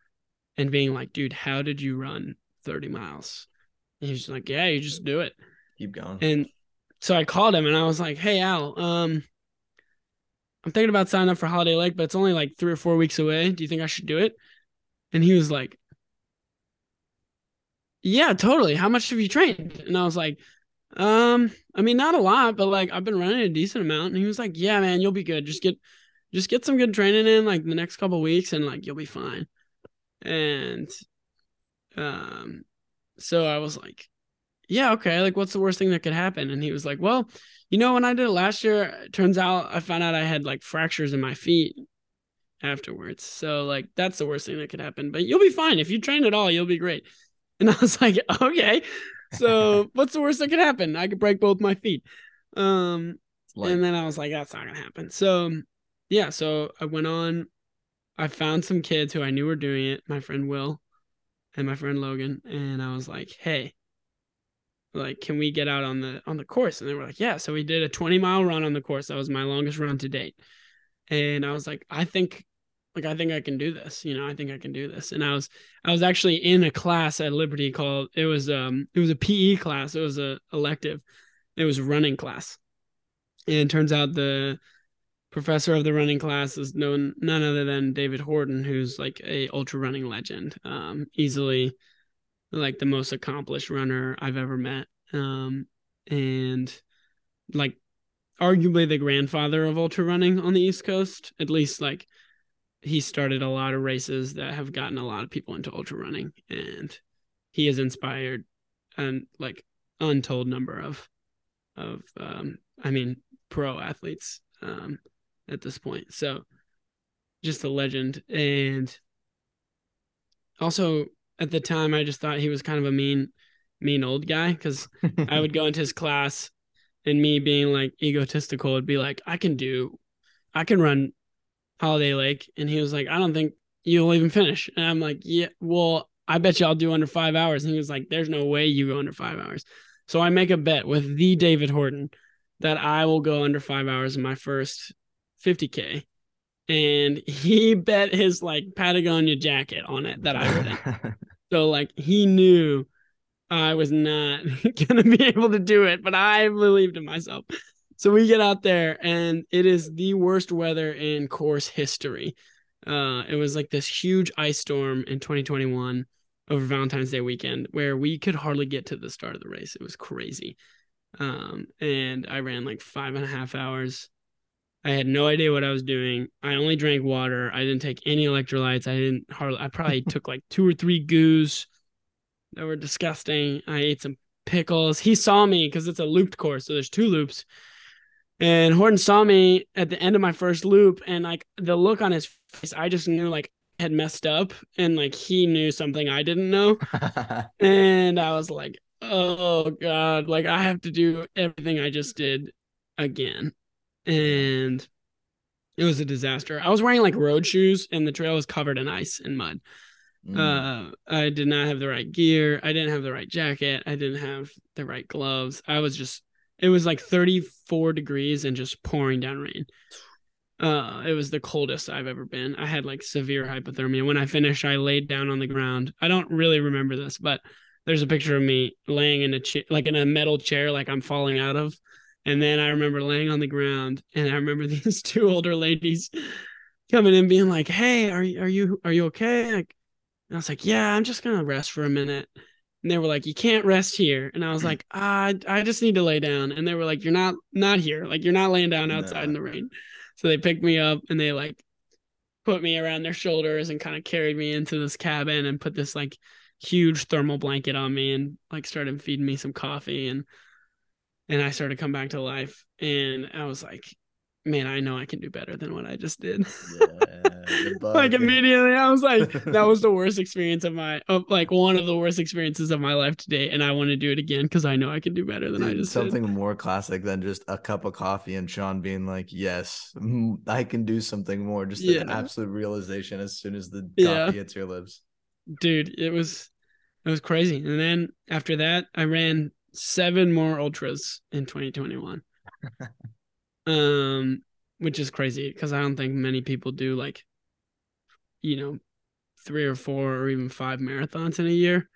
and being like, dude, how did you run 30 miles? And he was like, Yeah, you just do it. Keep going. And so I called him and I was like, Hey Al, um, I'm thinking about signing up for Holiday Lake, but it's only like three or four weeks away. Do you think I should do it? And he was like, Yeah, totally. How much have you trained? And I was like, um, I mean, not a lot, but like I've been running a decent amount. And he was like, Yeah, man, you'll be good. Just get just get some good training in like the next couple weeks and like you'll be fine. And um so I was like, Yeah, okay, like what's the worst thing that could happen? And he was like, Well, you know, when I did it last year, it turns out I found out I had like fractures in my feet afterwards. So like that's the worst thing that could happen. But you'll be fine. If you train at all, you'll be great. And I was like, okay. So what's the worst that could happen? I could break both my feet. Um and then I was like, that's not gonna happen. So yeah, so I went on. I found some kids who I knew were doing it. My friend Will and my friend Logan, and I was like, "Hey, like, can we get out on the on the course?" And they were like, "Yeah." So we did a 20 mile run on the course. That was my longest run to date. And I was like, "I think, like, I think I can do this. You know, I think I can do this." And I was I was actually in a class at Liberty called it was um it was a PE class. It was a elective. It was running class. And turns out the professor of the running class is known none other than David Horton, who's like a ultra running legend, um, easily like the most accomplished runner I've ever met, um, and like arguably the grandfather of ultra running on the East Coast. At least like he started a lot of races that have gotten a lot of people into ultra running, and he has inspired an like untold number of of um, I mean pro athletes um, at this point. So just a legend. And also at the time I just thought he was kind of a mean mean old guy because I would go into his class and me being like egotistical would be like, I can do I can run Holiday Lake. And he was like, I don't think you'll even finish. And I'm like, Yeah, well, I bet you I'll do under five hours. And he was like, There's no way you go under five hours. So I make a bet with the David Horton that I will go under five hours in my first 50k and he bet his like Patagonia jacket on it that I wouldn't. so like he knew I was not gonna be able to do it, but I believed in myself. So we get out there and it is the worst weather in course history. Uh, it was like this huge ice storm in 2021 over Valentine's Day weekend where we could hardly get to the start of the race. It was crazy. Um, and I ran like five and a half hours I had no idea what I was doing. I only drank water. I didn't take any electrolytes. I didn't hardly. I probably took like two or three goos that were disgusting. I ate some pickles. He saw me because it's a looped course, so there's two loops. And Horton saw me at the end of my first loop, and like the look on his face, I just knew like I had messed up, and like he knew something I didn't know. and I was like, "Oh God!" Like I have to do everything I just did again and it was a disaster. I was wearing like road shoes, and the trail was covered in ice and mud. Mm. Uh, I did not have the right gear. I didn't have the right jacket. I didn't have the right gloves. I was just. It was like 34 degrees and just pouring down rain. Uh, it was the coldest I've ever been. I had like severe hypothermia. When I finished, I laid down on the ground. I don't really remember this, but there's a picture of me laying in a chair, like in a metal chair, like I'm falling out of. And then I remember laying on the ground, and I remember these two older ladies coming in, being like, "Hey, are you are you are you okay?" Like, I was like, "Yeah, I'm just gonna rest for a minute." And they were like, "You can't rest here," and I was like, "I ah, I just need to lay down." And they were like, "You're not not here. Like, you're not laying down outside no. in the rain." So they picked me up and they like put me around their shoulders and kind of carried me into this cabin and put this like huge thermal blanket on me and like started feeding me some coffee and and I started to come back to life. And I was like, man, I know I can do better than what I just did. Yeah, like immediately, I was like, that was the worst experience of my, of like one of the worst experiences of my life today, and I want to do it again because I know I can do better than Dude, I just did. something did. more classic than just a cup of coffee and Sean being like, yes, I can do something more. Just yeah. an absolute realization as soon as the coffee yeah. hits your lips. Dude, it was it was crazy. And then after that, I ran seven more ultras in 2021. um, which is crazy because I don't think many people do like, you know, three or four or even five marathons in a year.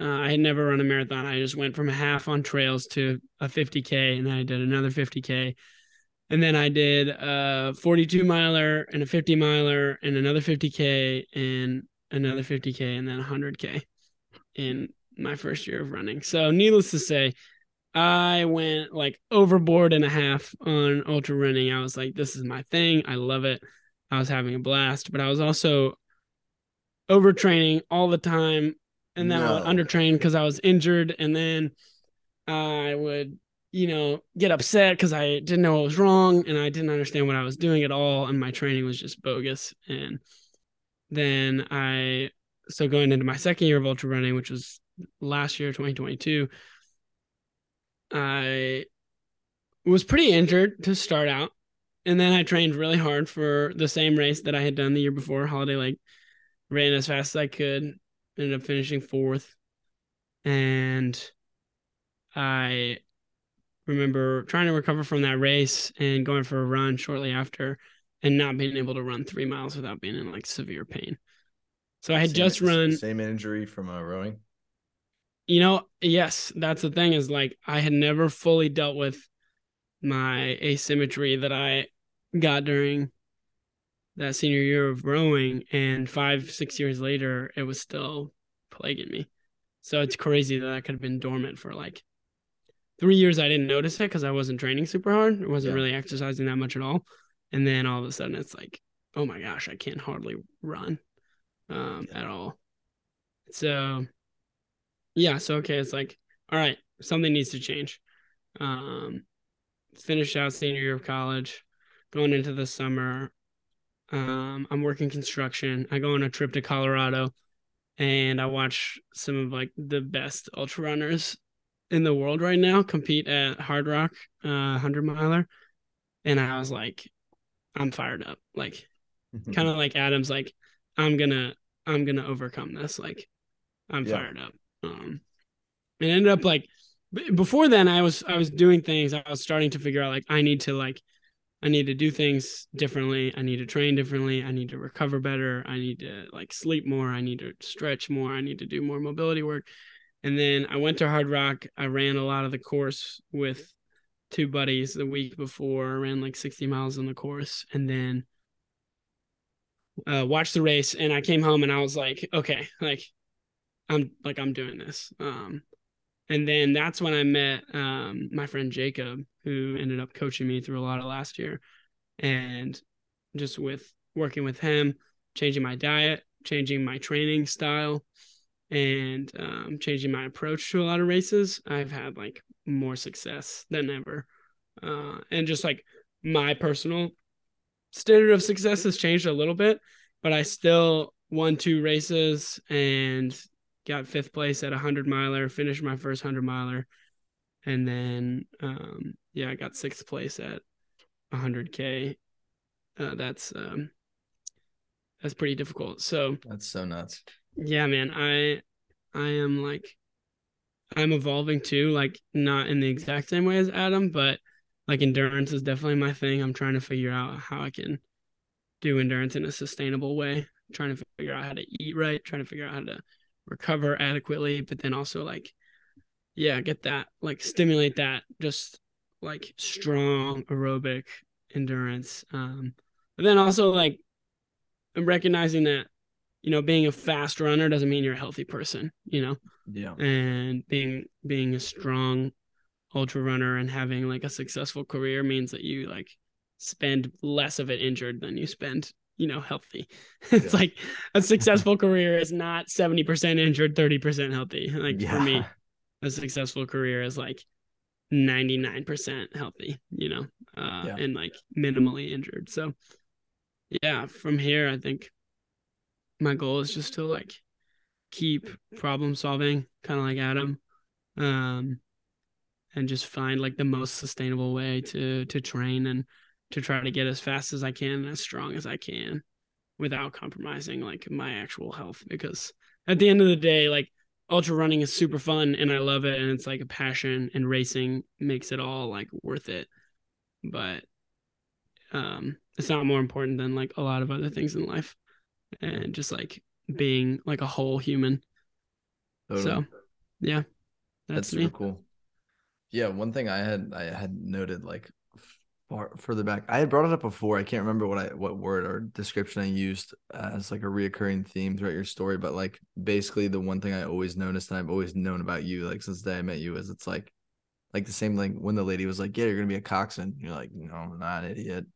Uh, I had never run a marathon. I just went from a half on trails to a 50k, and then I did another 50k, and then I did a 42 miler and a 50 miler and another 50k and another 50k and then 100k in my first year of running. So, needless to say, I went like overboard and a half on ultra running. I was like, this is my thing. I love it. I was having a blast, but I was also overtraining all the time. And then no. I would undertrain because I was injured. And then I would, you know, get upset because I didn't know what was wrong and I didn't understand what I was doing at all. And my training was just bogus. And then I, so going into my second year of ultra running, which was last year, 2022, I was pretty injured to start out. and then I trained really hard for the same race that I had done the year before, Holiday Lake. Ran as fast as I could, ended up finishing fourth. And I remember trying to recover from that race and going for a run shortly after and not being able to run three miles without being in like severe pain. So I had Same- just run same injury from uh, rowing. You know, yes, that's the thing is like I had never fully dealt with my asymmetry that I got during that senior year of rowing. And five, six years later, it was still plaguing me. So it's crazy that that could have been dormant for like three years. I didn't notice it because I wasn't training super hard. I wasn't Yeah. really exercising that much at all. And then all of a sudden, it's like, oh my gosh, I can't hardly run um, Yeah. at all. So yeah so okay it's like all right something needs to change. Um finished out senior year of college going into the summer. Um i'm working construction. I go on a trip to colorado and i watch some of like the best ultra runners in the world right now compete at Hardrock uh 100 miler. And i was like i'm fired up. Like kind of like Adam's like I'm gonna I'm gonna overcome this. Like I'm Yeah. fired up um and ended up like before then I was I was doing things I was starting to figure out like I need to like I need to do things differently I need to train differently I need to recover better I need to like sleep more I need to stretch more I need to do more mobility work. And then I went to Hardrock I ran a lot of the course with two buddies the week before I ran like 60 miles on the course and then uh, watched the race and I came home and I was like, okay, like I'm like I'm doing this. Um, and then that's when I met um, my friend Jacob, who ended up coaching me through a lot of last year, and just with working with him, changing my diet, changing my training style, and um, changing my approach to a lot of races, I've had like more success than ever, uh, and just like my personal standard of success has changed a little bit, but I still won two races and got fifth place at a hundred miler, finished my first hundred miler, and then um, yeah, I got sixth place at a hundred k. Uh, that's um, that's pretty difficult. So That's so nuts. yeah, man, I I am like I'm evolving too, like not in the exact same way as Adam, but like endurance is definitely my thing. I'm trying to figure out how I can do endurance in a sustainable way. trying to figure out how to eat right, trying to figure out how to recover adequately, but then also like yeah, get that like stimulate that just like strong aerobic endurance. Um but then also like recognizing that you know being a fast runner doesn't mean you're a healthy person, you know Yeah. and being being a strong ultra runner and having like a successful career means that you like spend less of it injured than you spend you know healthy it's Yeah. like a successful career is not 70% injured 30% healthy like for me a successful career is like 99% healthy you know uh Yeah. and like minimally injured so yeah from here i think my goal is just to like keep problem solving kind of like adam um and just find like the most sustainable way to to train and to try to get as fast as i can as strong as i can without compromising like my actual health because at the end of the day like ultra running is super fun and i love it and it's like a passion and racing makes it all like worth it but um it's not more important than like a lot of other things in life and just like being like a whole human Totally. so yeah That's that's, super cool. Yeah, one thing I had I had noted like far further back. I had brought it up before. I can't remember what I what word or description I used uh, as like a reoccurring theme throughout your story, but like basically the one thing I always noticed and I've always known about you, like since the day I met you, is it's like like the same thing when the lady was like, Yeah, you're gonna be a coxswain. You're like, No, I'm not an idiot.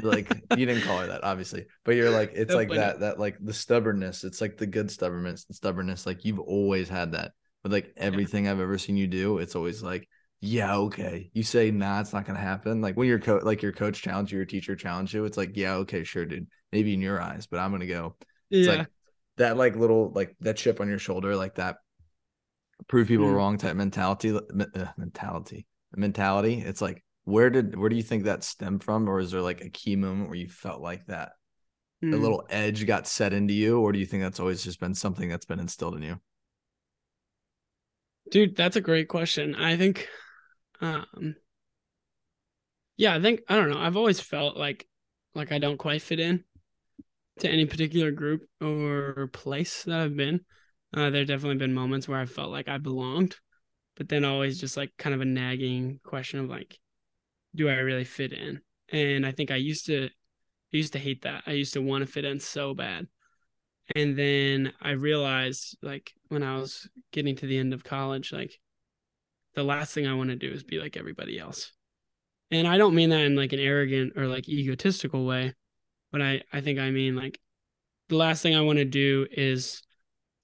You're like you didn't call her that, obviously. But you're like, it's like that that like the stubbornness. It's like the good stubbornness stubbornness. Like you've always had that. But like everything I've ever seen you do, it's always like, yeah, okay. You say nah, it's not gonna happen. Like when your coach, like your coach challenge you, your teacher challenge you, it's like, yeah, okay, sure, dude. Maybe in your eyes, but I'm gonna go. It's yeah like that, like little, like that chip on your shoulder, like that. Prove people Mm. wrong type mentality, uh, mentality, mentality. It's like where did where do you think that stemmed from, or is there like a key moment where you felt like that a Mm. little edge got set into you, or do you think that's always just been something that's been instilled in you? Dude, that's a great question. I think um yeah, I think I don't know. I've always felt like like I don't quite fit in to any particular group or place that I've been. Uh there definitely been moments where I felt like I belonged, but then always just like kind of a nagging question of like do I really fit in? And I think I used to I used to hate that. I used to want to fit in so bad. And then I realized like when I was getting to the end of college, like the last thing I want to do is be like everybody else. And I don't mean that in like an arrogant or like egotistical way, but I, I think I mean like the last thing I want to do is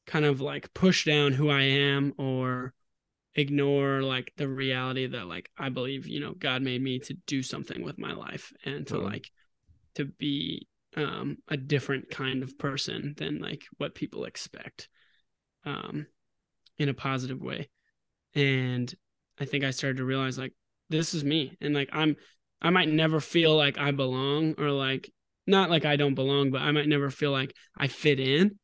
kind of like push down who I am or ignore like the reality that like I believe, you know, God made me to do something with my life and to Totally. like to be um a different kind of person than like what people expect um in a positive way and i think i started to realize like this is me and like i'm i might never feel like i belong or like not like i don't belong but i might never feel like i fit in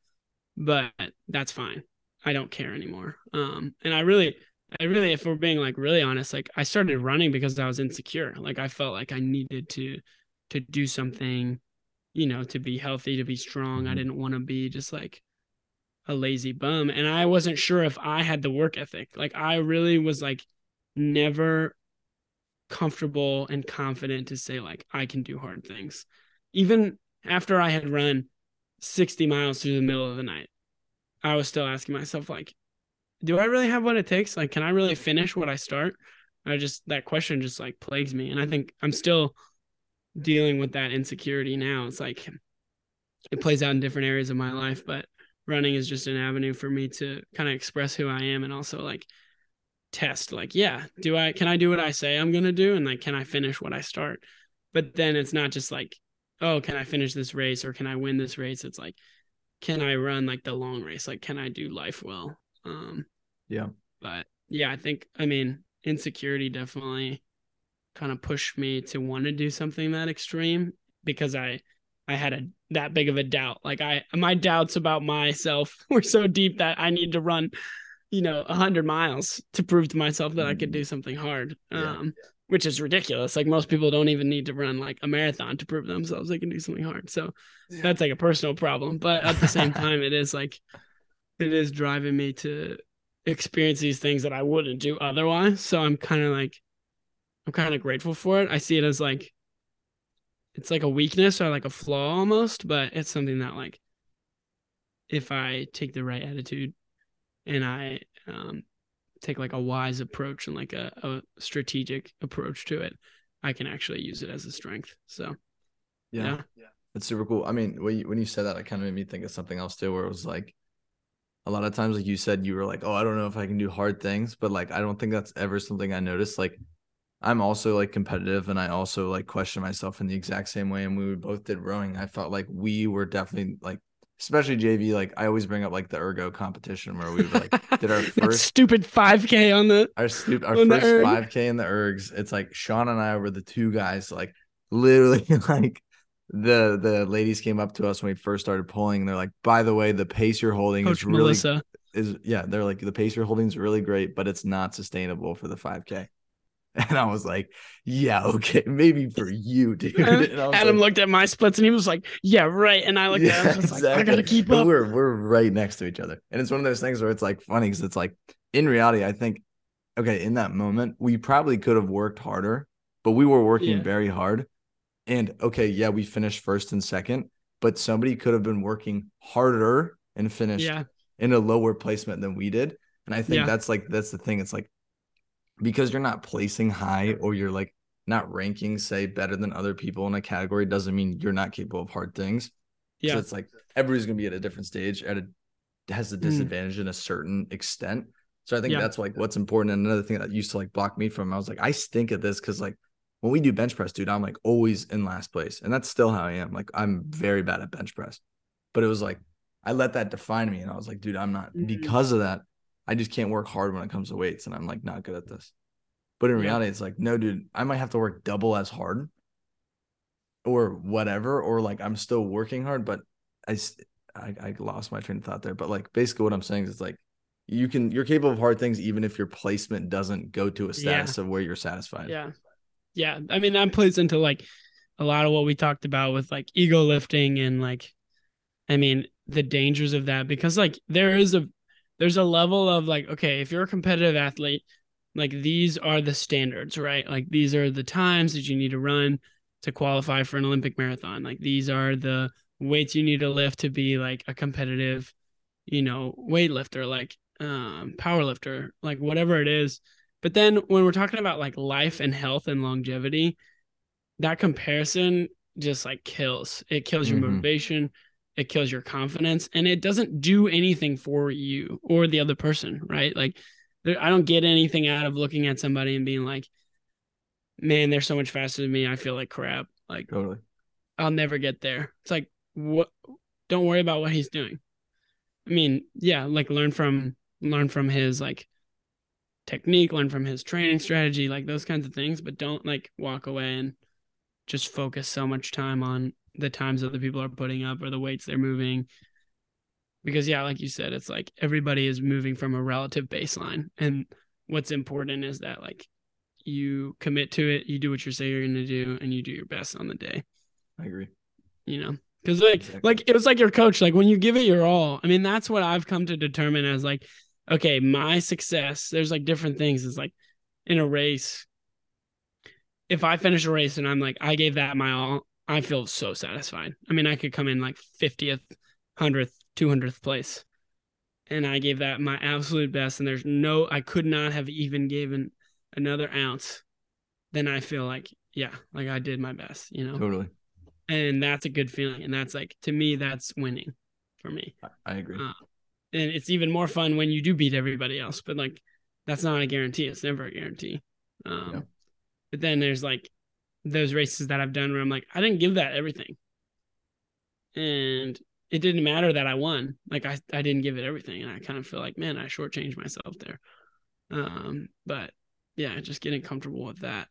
but that's fine. I don't care anymore. Um and i really i really if we're being like really honest like i started running because i was insecure. Like i felt like i needed to to do something you know to be healthy to be strong. I Mhm. didn't want to be just like a lazy bum and i wasn't sure if i had the work ethic. Like i really was like never comfortable and confident to say like i can do hard things. Even after i had run 60 miles through the middle of the night i was still asking myself like do i really have what it takes? Like can i really finish what i start? I just that question just like plagues me and i think i'm still dealing with that insecurity now. It's like it plays out in different areas of my life but running is just an avenue for me to kind of express who I am and also like test like yeah do I can I do what I say I'm going to do? And like can I finish what I start? But then it's not just like oh can I finish this race or can I win this race? It's like can I run like the long race? Like can I do life well? Um Yeah. but yeah I think I mean insecurity definitely kind of pushed me to want to do something that extreme because I I had a that big of a doubt. Like I my doubts about myself were so deep that I needed to run, you know, a hundred miles to prove to myself that I could do something hard. Yeah. Um, which is ridiculous. Like most people don't even need to run like a marathon to prove themselves they can do something hard. So that's like a personal problem. But at the same time, it is like it is driving me to experience these things that I wouldn't do otherwise. So I'm kind of like I'm kind of grateful for it. I see it as like it's like a weakness or like a flaw almost, but it's something that like if I take the right attitude and I um take like a wise approach and like a, a strategic approach to it, I can actually use it as a strength. So Yeah. yeah. That's super cool. I mean, when you, when you said that, it kind of made me think of something else too, where it was like a lot of times, like you said, you were like, oh, I don't know if I can do hard things, but like, I don't think that's ever something I noticed. Like, I'm also like competitive and I also like question myself in the exact same way. And we both did rowing. I felt like we were definitely like, especially JV, like I always bring up like the ergo competition where we were like, did our first stupid 5K on the our stupid our first erg. 5k in the ergs it's like sean and i were the two guys like literally like the the ladies came up to us when we first started pulling and they're like by the way the pace you're holding Coach is really Melissa. is yeah they're like the pace you're holding is really great but it's not sustainable for the 5k and i was like yeah okay maybe for you dude Adam like, looked at my splits and he was like, "Yeah, right." And I looked at him, I was like, "I gotta keep up." We're we're right next to each other, and it's one of those things where it's like funny because it's like in reality, I think, okay, in that moment, we probably could have worked harder, but we were working Yeah. very hard, and okay, yeah, we finished first and second, but somebody could have been working harder and finished Yeah, in a lower placement than we did, and I think Yeah. that's like that's the thing. It's like because you're not placing high or you're like not ranking say better than other people in a category doesn't mean you're not capable of hard things. So yeah, it's like everybody's gonna be at a different stage at a has a Mm. disadvantage in a certain extent. So I think Yeah. that's like what's important. And another thing that used to like block me from, I was like, I stink at this because like when we do bench press, dude, I'm like always in last place. And that's still how I am. Like I'm very bad at bench press. But it was like I let that define me. And I was like, dude, I'm not Mm. because of that, I just can't work hard when it comes to weights. And I'm like not good at this. But in Yeah. reality, it's like, no, dude, I might have to work double as hard or whatever, or like I'm still working hard, but I, I lost my train of thought there. But like basically what I'm saying is like, you can, you're capable of hard things even if your placement doesn't go to a Yeah. status of where you're satisfied. Yeah. Yeah. I mean, that plays into like a lot of what we talked about with like ego lifting and like, I mean, the dangers of that because like there is a, there's a level of like, okay, if you're a competitive athlete, like these are the standards, right? Like these are the times that you need to run to qualify for an Olympic marathon. Like these are the weights you need to lift to be like a competitive, you know, weightlifter, like um power lifter, like whatever it is. But then when we're talking about like life and health and longevity, that comparison just like kills. It kills your Mhm. motivation, it kills your confidence, and it doesn't do anything for you or the other person, right? Like there, I don't get anything out of looking at somebody and being like, man, they're so much faster than me. I feel like crap. Like Totally. I'll never get there. It's like what don't worry about what he's doing. I mean, yeah, like learn from learn from his like technique, learn from his training strategy, like those kinds of things, but don't like walk away and just focus so much time on the times other people are putting up or the weights they're moving. Because yeah, like you said, it's like everybody is moving from a relative baseline and what's important is that like you commit to it, you do what you say you're going to do and you do your best on the day I agree. you know because like Exactly. like it was like your coach like when you give it your all i mean that's what i've come to determine as like okay my success there's like different things it's like in a race if i finish a race and i'm like i gave that my all i feel so satisfied i mean i could come in like 50th 100th 200th place and i gave that my absolute best and there's no i could not have even given another ounce then i feel like yeah like i did my best you know Totally. and that's a good feeling and that's like to me that's winning for me I, agree. Uh, and it's even more fun when you do beat everybody else but like that's not a guarantee it's never a guarantee um Yeah. but then there's like those races that i've done where i'm like i didn't give that everything and it didn't matter that i won like i, I didn't give it everything and i kind of feel like man i shortchanged myself there um but yeah just getting comfortable with that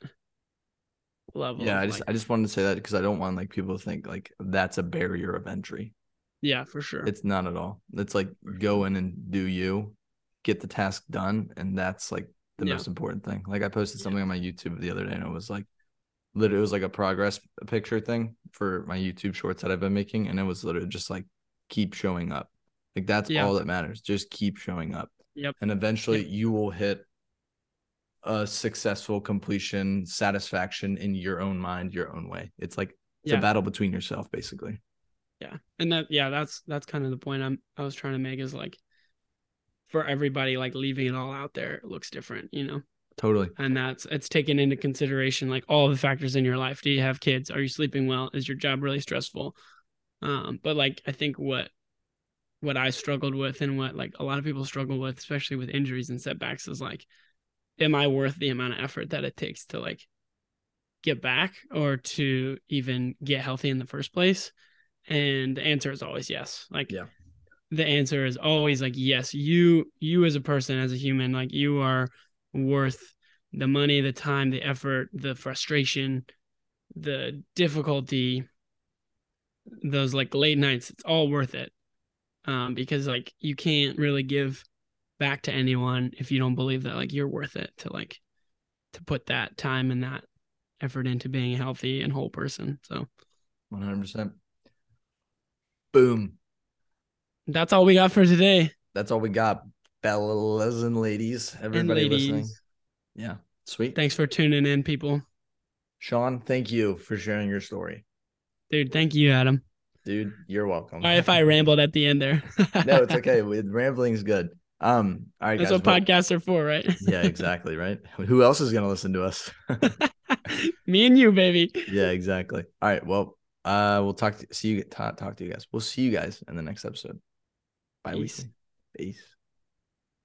level yeah, I just like- I just wanted to say that because I don't want like people to think like that's a barrier of entry. yeah for sure It's not at all. It's like go in and do you, get the task done, and that's like the Yeah. most important thing. Like I posted Yeah. something on my YouTube the other day, and it was like, literally, it was like a progress picture thing for my YouTube shorts that I've been making, and it was literally just like keep showing up. Like that's Yeah. all that matters. Just keep showing up. Yep. And eventually, you will hit a successful completion, satisfaction in your own mind, your own way. It's like it's Yeah. a battle between yourself, basically. yeah and that yeah that's that's kind of the point i'm i was trying to make is like for everybody like leaving it all out there looks different you know Totally. and that's it's taken into consideration like all the factors in your life. Do you have kids? Are you sleeping well? Is your job really stressful? Um but like i think what what i struggled with and what like a lot of people struggle with especially with injuries and setbacks is like am i worth the amount of effort that it takes to like get back or to even get healthy in the first place? And the answer is always yes. Like Yeah. the answer is always like yes. You you as a person as a human like you are worth the money the time the effort the frustration the difficulty those like late nights it's all worth it um because like you can't really give back to anyone if you don't believe that like you're worth it to like to put that time and that effort into being a healthy and whole person so One hundred percent. Boom. that's all we got for today That's all we got, fellas and ladies. Everybody and listening. Yeah. Sweet. thanks for tuning in people Sean, thank you for sharing your story. dude thank you adam Dude, you're welcome. Sorry if i rambled at the end there no, it's okay. With rambling is good. Um, all right, that's guys. what well- podcasts are for right yeah, exactly. Right. Who else is gonna listen to us? me and you baby yeah, exactly. All right. Well, uh, we'll talk. To, see you. Talk, talk to you guys. We'll see you guys in the next episode. Bye. Peace. Peace.